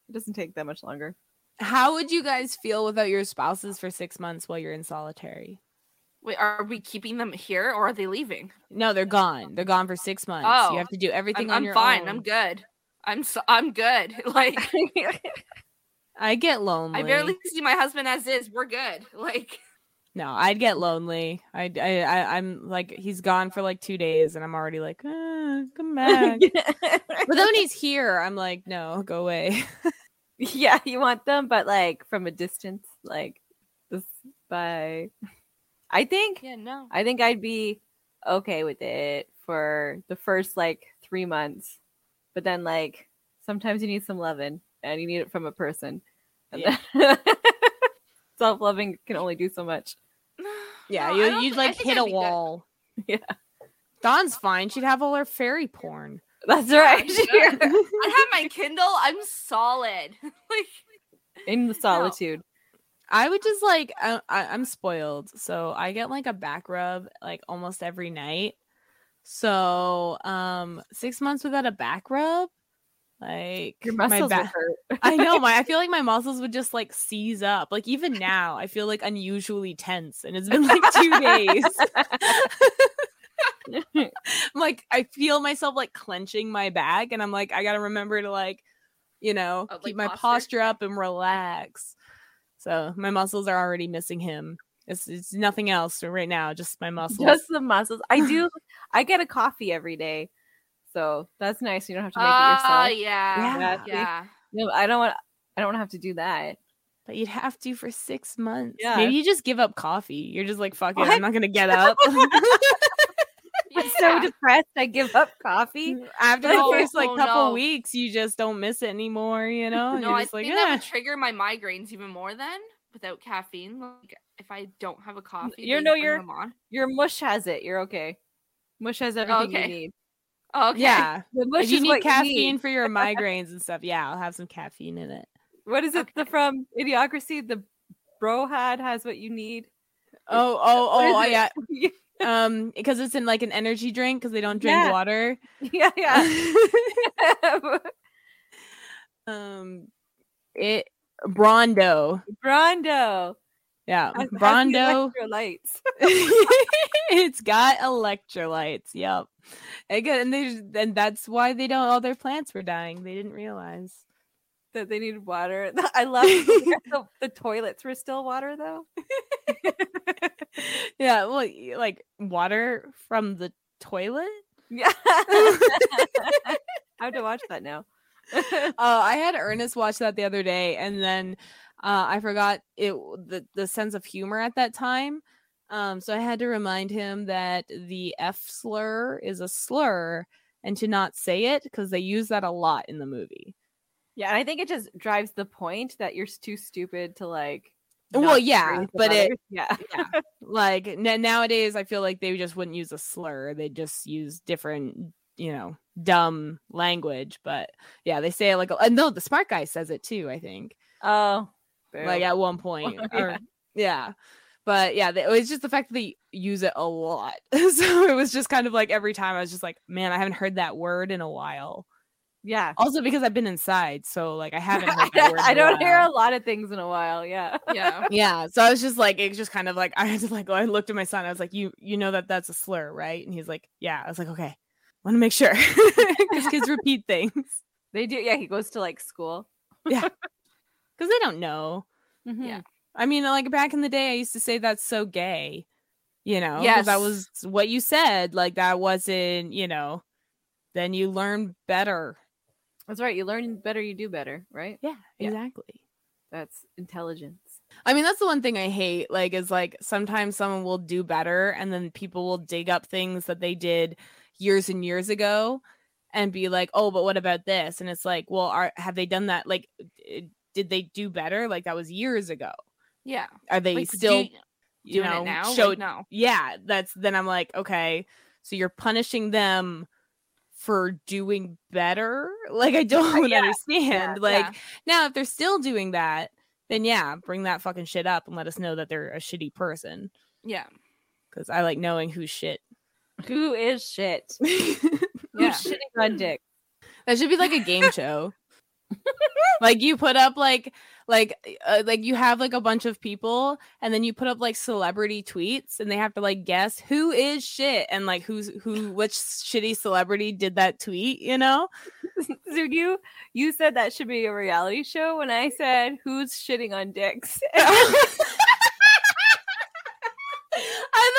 It doesn't take that much longer. How would you guys feel without your spouses for six months while you're in solitary? Wait, are we keeping them here or are they leaving? No, they're gone. They're gone for six months. Oh, you have to do everything I'm, on I'm your fine. own. I'm good. I'm so I'm good. Like I get lonely. I barely see my husband as is. We're good. Like No, I'd get lonely. I, I, I, I'm like, he's gone for like two days, and I'm already like, ah, come back. but then when he's here, I'm like, no, go away. yeah, you want them, but like from a distance, like this by I think yeah, no. I think I'd be okay with it for the first like three months. But then like sometimes you need some loving and you need it from a person. And Yeah. then self loving can only do so much. Yeah, No, you you like hit I'd a be good. wall. Yeah. Dawn's fine. She'd have all her fairy porn. That's right. I'm. I have my Kindle. I'm solid. like In the solitude. I would just like I, I'm spoiled, so I get like a back rub like almost every night. So um, six months without a back rub, like Your my muscles ba- would hurt. I know my I feel like my muscles would just like seize up. Like even now, I feel like unusually tense, and it's been like two days. I'm like I feel myself like clenching my back, and I'm like I gotta remember to like, you know, Oh, keep like my posture? posture up and relax. So my muscles are already missing him. It's it's nothing else right now, just my muscles. Just the muscles. I do I get a coffee every day. So that's nice. You don't have to make it Ah, yourself. yeah. Yeah. Yeah. No, I don't want I don't want to have to do that. but you'd have to for six months. Yeah. Maybe you just give up coffee. You're just like, fuck it, What? I'm not gonna get up. I'm so depressed I give up coffee. After No, the first like oh, couple no. weeks, you just don't miss it anymore, you know? No, You're I just like, think that "Eh." would trigger my migraines even more then without caffeine. Like if I don't have a coffee, You know bring on. Your mush has it. You're okay. Mush has everything Okay. you need. Oh, okay. Yeah. The mush If you is need what caffeine need. for your migraines and stuff, yeah, I'll have some caffeine in it. What is it the from Idiocracy? The Brohad has what you need. Oh, oh, What is oh, yeah. Um, because it's in like an energy drink because they don't drink Yeah. water. yeah. Yeah. Um, it Brawndo. Brawndo. Yeah, Has- has electrolytes. it's got electrolytes. Yep. Again, and they and that's why they don't. All their plants were dying. They didn't realize. That they needed water. I love the, the toilets were still water though. yeah, well, like water from the toilet. Yeah. I have to watch that now. uh, I had Ernest watch that the other day, and then uh, I forgot it the the sense of humor at that time. Um, so I had to remind him that the F slur is a slur and to not say it because they use that a lot in the movie. Yeah, and I think it just drives the point that you're too stupid to like. Well, yeah, but it- yeah. Yeah, like n- nowadays, I feel like they just wouldn't use a slur; they just use different, you know, dumb language. But yeah, they say it like, a- uh, no, the smart guy says it too. I think. Oh, like at one point. Yeah. or- yeah. But yeah, th- it was just the fact that they use it a lot. so it was just kind of like every time I was just like, man, I haven't heard that word in a while. Yeah. Also because I've been inside, so like I haven't heard. I don't hear a lot of things in a while. Yeah. Yeah. Yeah, so I was just like, it's just kind of like I had to like, I looked at my son. I was like, you, you know that that's a slur, right? And he's like, yeah. I was like, okay, want to make sure because kids repeat things. They do. Yeah, he goes to like school. Yeah, because they don't know. Mhm. Yeah. I mean, like back in the day, I used to say that's so gay, you know, 'cause that was what you said. Like that wasn't, you know, then you learn better. That's right. You learn better, you do better, right? Yeah, Yeah. exactly. That's intelligence. I mean, that's the one thing I hate. Like, is like sometimes someone will do better, and then people will dig up things that they did years and years ago, and be like, "Oh, but what about this?" And it's like, well, are have they done that? Like, did they do better? Like that was years ago. Yeah. Are they Like, still, you- you doing know, it now? show Like, no. yeah that's then i'm like okay so you're punishing them for doing better like i uh, don't yeah, understand like yeah. now if they're still doing that then yeah bring that fucking shit up and let us know that they're a shitty person Yeah. because i like knowing who's shit Who is shit? Yeah. Who's shitting on dick? That should be like a game show. like you put up like like uh, like you have like a bunch of people and then you put up like celebrity tweets and they have to like guess who is shit and like who's who which shitty celebrity did that tweet, you know? So you you said that should be a reality show when I said who's shitting on dicks.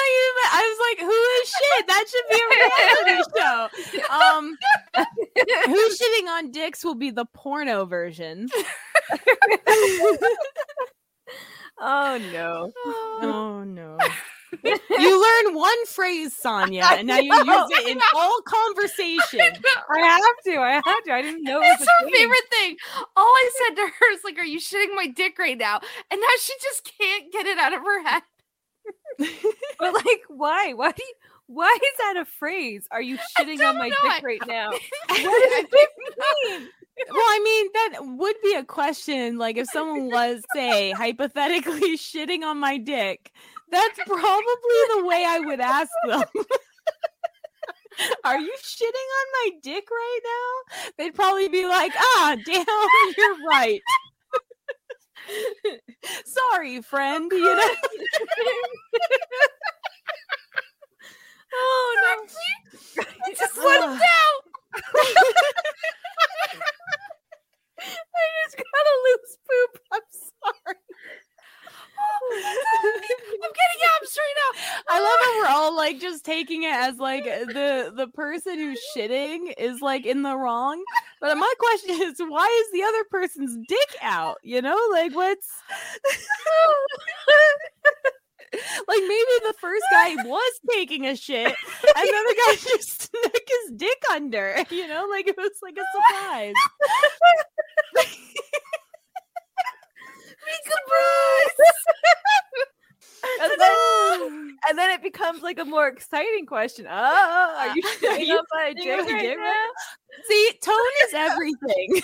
I thought you meant, I was like, who is shit? That should be a reality show. Um who's shitting on dicks will be the porno version. oh no. Oh no. you learn one phrase, Sonia, and now you use it in all conversation. I have to. I have to. I didn't know it It's her thing. favorite thing. All I said to her is like, "Are you shitting my dick right now?" And now she just can't get it out of her head. Why? Why do you? Why is that a phrase? Are you shitting on my know. dick right now? what does does it mean? Well, I mean, that would be a question. Like, if someone was, say, hypothetically shitting on my dick, that's probably the way I would ask them. Are you shitting on my dick right now? They'd probably be like, ah, damn, you're right. Sorry, friend. You know? Oh no! Just let Ugh. down. I just got a loose poop. I'm sorry. Oh, I'm getting abs right now. I love how we're all like just taking it as like the the person who's shitting is like in the wrong. But my question is, why is the other person's dick out? You know, like what's oh. like maybe the first guy was taking a shit and then the guy just snuck his dick under. You know, like it was like a surprise. and, then, and then it becomes like a more exciting question. Oh, are you shitting on my dick right now? See, tone is everything.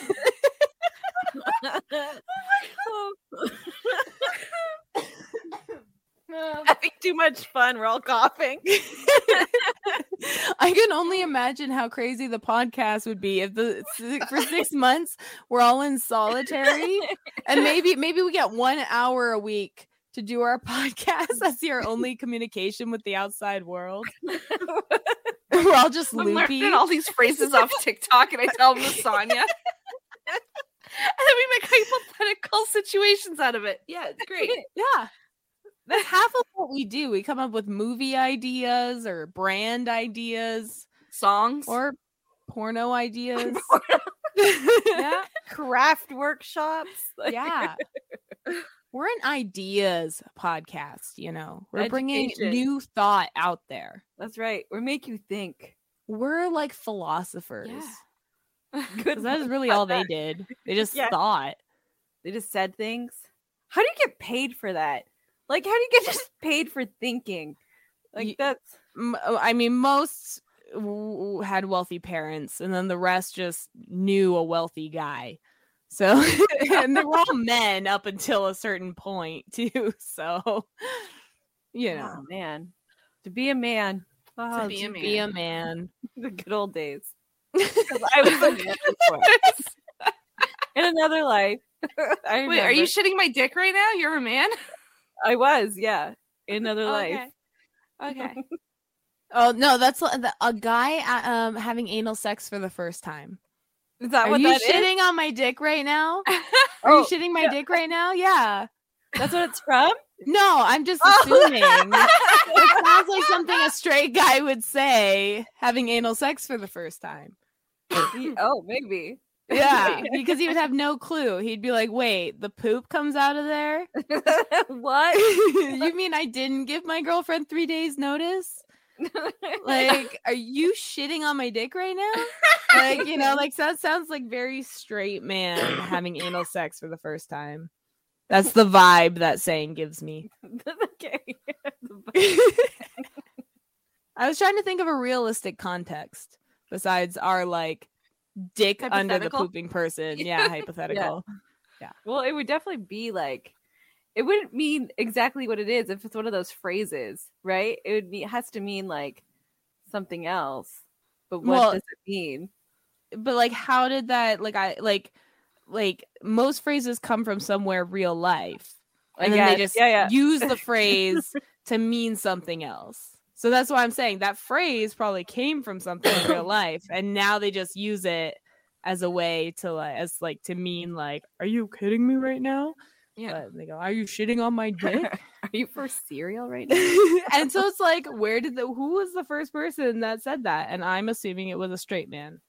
Um, Having too much fun. We're all coughing. I can only imagine how crazy the podcast would be if the for six months we're all in solitary, and maybe maybe we get one hour a week to do our podcast. That's our only communication with the outside world. we're all just I'm loopy. learning all these phrases off TikTok, and I tell them to Sonia. and then we make hypothetical situations out of it. Yeah, it's great. Yeah. That's half of what we do. We come up with movie ideas or brand ideas Songs or porno ideas. yeah. Craft workshops. Like, yeah. We're an ideas podcast, you know. We're bringing new thought out there. That's right. We make you think. We're like philosophers. Good. 'Cause That is really all they did. They just Yeah. thought. They just said things. How do you get paid for that? Like, how do you get just paid for thinking? Like that's oh, I mean, most w- had wealthy parents, and then the rest just knew a wealthy guy. So, and they were all men up until a certain point, too. So, you know, oh man. To be a man. Oh, be a to be a man. man. the good old days. I was a man in another life. Wait, are you shitting my dick right now? You're a man? I was, yeah. In another life. Okay. Okay. Oh no, that's li- a guy uh, um having anal sex for the first time. Is that Are what you that is? shitting on my dick right now? Are Oh, you shitting my dick right now? Yeah. That's what it's from? No, I'm just Oh. assuming. it sounds like something a straight guy would say having anal sex for the first time. Oh, maybe. Yeah, because he would have no clue. He'd be like, "Wait, the poop comes out of there? what? you mean I didn't give my girlfriend 3 days notice? Like, are you shitting on my dick right now?" Like, you know, like that sounds like very straight man having anal sex for the first time. That's the vibe that saying gives me. okay. I was trying to think of a realistic context besides our like dick under the pooping person. Yeah, hypothetical. Yeah. Well, it would definitely be like it wouldn't mean exactly what it is if it's one of those phrases, right? It would be it has to mean like something else. but what Well, does it mean? but like how did that like I like like most phrases come from somewhere real life. I And then they just Yeah, yeah. use the phrase to mean something else. So that's why I'm saying that phrase probably came from something in real life and now they just use it as a way to like as like to mean like are you kidding me right now? Yeah. But they go, Are you shitting on my dick? Are you for cereal right now? and so it's like, where did the who was the first person that said that? And I'm assuming it was a straight man.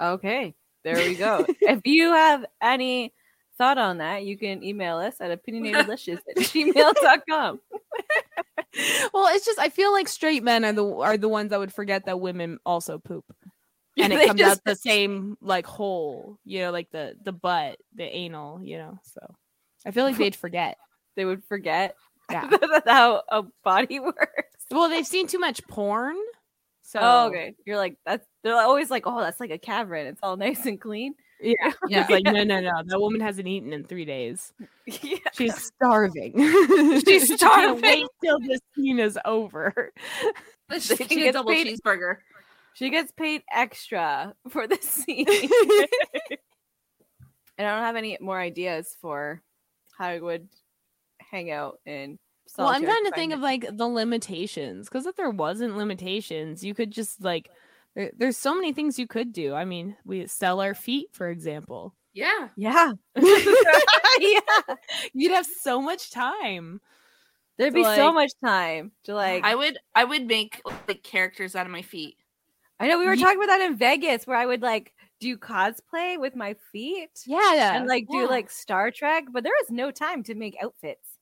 Okay, there we go. if you have any thought on that, you can email us at opinionatedlushes at gmail.com. well, it's just I feel like straight men are the are the ones that would forget that women also poop. And it comes just- out the same like hole, you know, like the the butt, the anal, you know. So I feel like they'd forget. They would forget Yeah. that's how a body works. well, they've seen too much porn. So Oh, okay. You're like that's they're always like, oh, that's like a cavern. It's all nice and clean. Yeah. Yeah. It's like, no, no, no. That woman hasn't eaten in three days. yeah. She's starving. She's She starving. Wait till this scene is over. Let's They just a double paid- cheeseburger. She gets paid extra for the scene. and I don't have any more ideas for how I would hang out in well, I'm trying to think of like the limitations because if there wasn't limitations, you could just like there, there's so many things you could do. I mean, we sell our feet, for example. Yeah. Yeah. yeah. You'd have so much time. There'd To, be so much time to like I would I would make like characters out of my feet. I know we were Ye- talking about that in Vegas where I would like do cosplay with my feet Yeah, and like do like Star Trek, but there is no time to make outfits.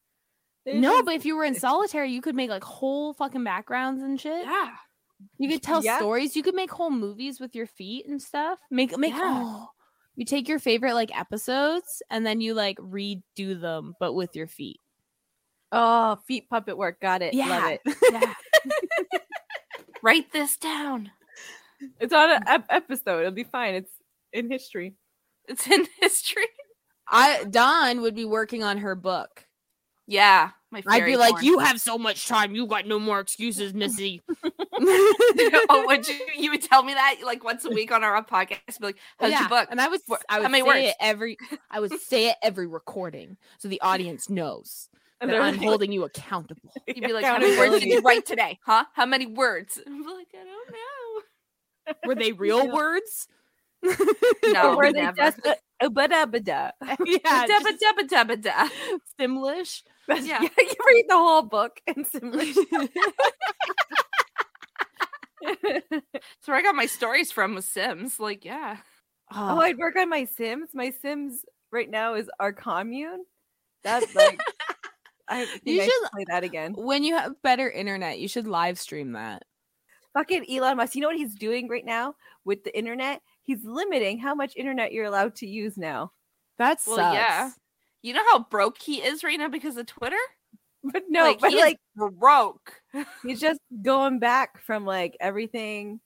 There's no, just- but if you were in solitary, you could make like whole fucking backgrounds and shit. Yeah. You could tell Yeah. stories. You could make whole movies with your feet and stuff. Make make Yeah. oh, you take your favorite like episodes and then you like redo them, but with your feet. oh, feet puppet work. Got it. Love Yeah. it. Yeah. Write this down. It's on an ep- episode. It'll be fine. It's in history. It's in history. I Dawn would be working on her book. Yeah. My I'd be like, "You have so much time. You got no more excuses, Missy." oh, would you you would tell me that like once a week on our podcast? Be like, how's Yeah, your book? And I would, I would say words? it every, I would say it every recording, so the audience knows And that they're I'm like- holding you accountable. You'd be like, how many words did you write today? Huh? How many words? I'm like, I don't know. Were they real words? No, were they never. just uh, yeah, just dabba da. Simlish. Yeah. you read the whole book in Simlish. That's where I got my stories from with Sims. Like, yeah. oh, I'd work on my Sims. My Sims right now is our commune. That's like I You I should- should play that again. when you have better internet, you should live stream that. Fucking Elon Musk. You know what he's doing right now with the internet? He's limiting how much internet you're allowed to use now. That's Well, sucks. yeah. You know how broke he is right now because of Twitter? But no, like, but like broke. he's just going back from like everything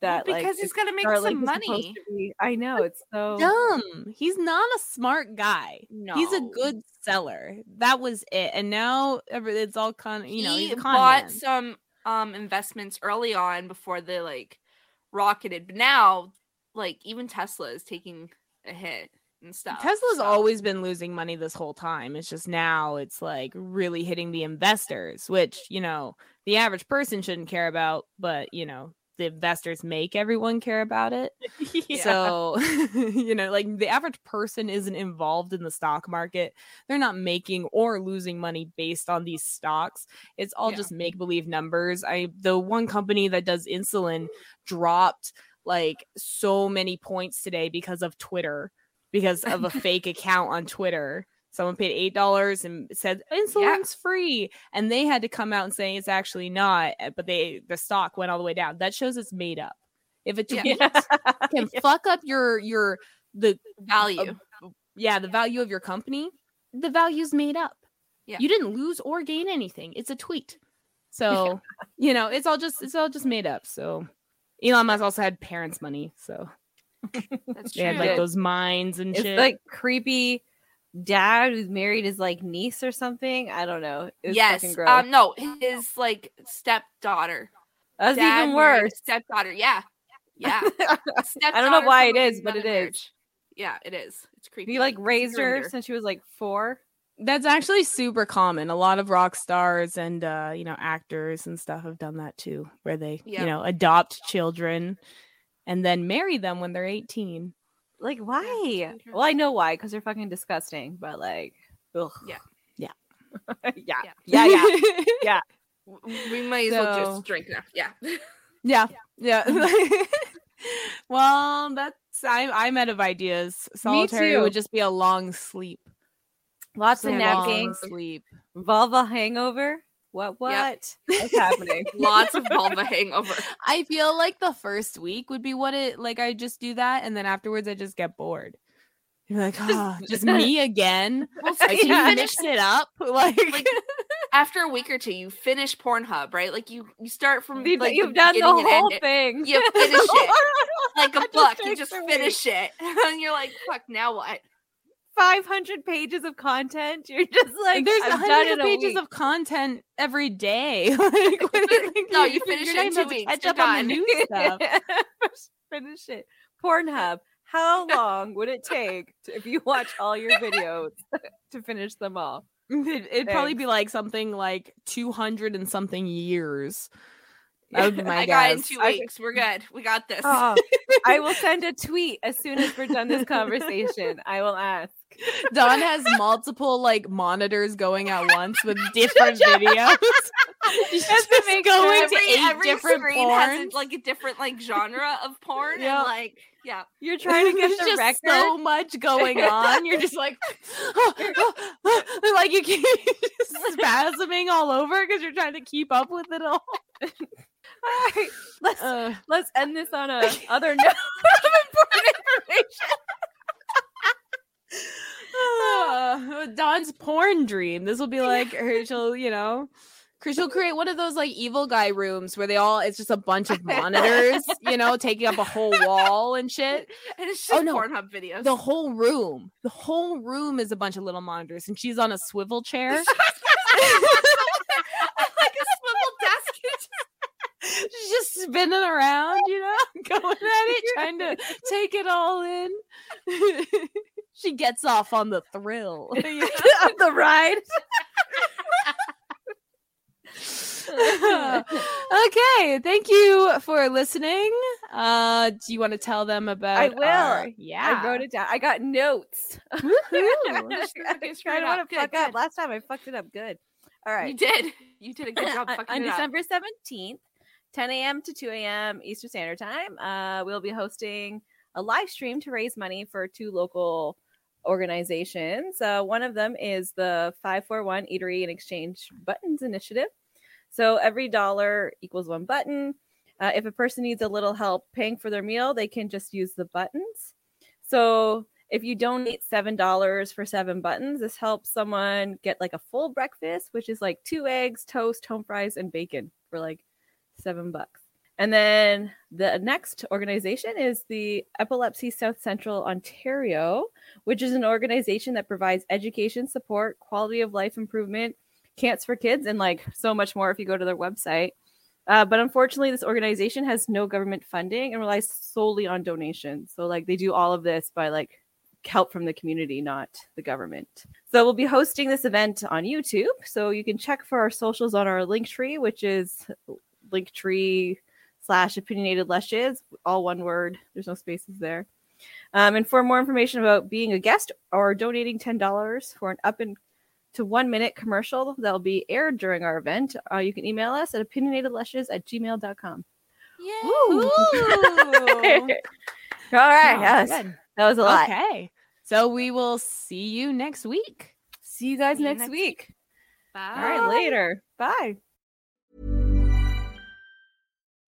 that like because he's gonna make Starlink some money. I know it's so Dumb. He's not a smart guy. No. He's a good seller. That was it. And now it's all con. You know, he he's a con bought man. some um investments early on before they like rocketed. But now, like even Tesla is taking a hit and stuff. Tesla's so- always been losing money this whole time. It's just now it's like really hitting the investors, which, you know, the average person shouldn't care about, but, you know, the investors make everyone care about it. So, you know, like the average person isn't involved in the stock market. They're not making or losing money based on these stocks. It's all Yeah. just make believe numbers. I the one company that does insulin dropped like so many points today because of Twitter, because of a fake account on Twitter. Someone paid eight dollars and said insulin's free, and they had to come out and say it's actually not. uh, But they the stock went all the way down. That shows it's made up. If a tweet can fuck up your your the value. yeah the value of your company, the value's made up. Yeah. You didn't lose or gain anything. It's a tweet. So you know it's all just it's all just made up. So Elon Musk also had parents' money, so That's they had true. like those mines and it's shit. like creepy dad who's married his like niece or something. I don't know. It was yes. fucking gross. Um. No, his like stepdaughter. That's Dad even worse. Stepdaughter. Yeah. Yeah. I don't know why it is, but another it is. marriage. Yeah, it is. It's creepy. You like raised her since she was like four. That's actually super common. A lot of rock stars and uh, you know, actors and stuff have done that too, where they, Yeah. you know, adopt children and then marry them when they're 18. Like why? so well, I know why because they're fucking disgusting. But like, ugh. Yeah. Yeah. yeah, Yeah. yeah, yeah. W- We might as well just drink now. Yeah. yeah. Yeah. well, that's I'm I'm out of ideas. Solitary too. would just be a long sleep. Lots A of long napping. sleep. Vulva hangover. What? What? What's happening? Lots of vulva hangover. I feel like the first week would be what it like. I just do that, and then afterwards, I just get bored. You're like, oh, just ah, me again. Well, Like, can Yeah. you mix it up? Like, Like, after a week or two, you finish Pornhub, right? Like you, you start from You've, like you've done the whole end it. thing. You finish it like a book. You just a week. finish it, and you're like, "Fuck, now what?" 500 pages of content. You're just like, there's I've done hundreds it of pages week. of content every day. like, what do you think No, you're- finish it in two weeks, Catch up on the new stuff. Finish it. Pornhub. How long would it take to, if you watch all your videos to finish them all? It'd, it'd probably be like something like 200 and something years. That would be my I got it in guess. two I- weeks. We're good. We got this. Oh, I will send a tweet as soon as we're done this conversation. I will ask. Dawn has multiple like monitors going at once with different videos. She's Just to just make going sure to every eight every different screen has porns. a, like a different like genre of porn, Yeah. and like yeah, You're trying to get There's the just record. so much going on. You're just like, like you keep just spasming all over because you're trying to keep up with it all. All right, let's Uh, let's end this on a other note of important information. uh, Dawn's porn dream. This will be like. She'll, you know, she'll create one of those like evil guy rooms where they all. It's just a bunch of monitors, you know, taking up a whole wall and shit. and it's Oh, just no. Pornhub videos. The whole room, the whole room is a bunch of little monitors, and she's on a swivel chair. like a swivel desk. She's just spinning around, you know, going at it, trying to take it all in. she gets off on the thrill. of the ride. okay, thank you for listening. Uh, do you want to tell them about? I will. our- yeah, I wrote it down. I got notes. I don't want to Good, fuck up. Last time I fucked it up good. All right. You did. You did a good job on fucking on it. December 17th, 10 a.m. to 2 a.m. Eastern Standard Time, uh, we'll be hosting a live stream to raise money for two local organizations. Uh, one of them is the 541 Eatery and Exchange Buttons Initiative. So every dollar equals one button. Uh, if a person needs a little help paying for their meal, they can just use the buttons. So if you donate seven dollars for seven buttons, this helps someone get like a full breakfast, which is like two eggs, toast, home fries, and bacon for like seven bucks. And then the next organization is the Epilepsy South Central Ontario, which is an organization that provides education, support, quality of life improvement, camps for kids, and like so much more if you go to their website. Uh, but unfortunately, this organization has no government funding and relies solely on donations. So, like, they do all of this by like help from the community, not the government. So, we'll be hosting this event on YouTube. So, you can check for our socials on our link tree, which is linktree slash opinionated lushes, all one word. There's no spaces there. Um, and for more information about being a guest or donating $10 for an up and to one minute commercial that will be aired during our event, uh, you can email us at opinionatedlushes at gmail.com. Ooh. All right. Oh, yes. good. That was a lot. Okay, so we will see you next week. See you guys See you next, next week. Bye. All right. Later. Bye.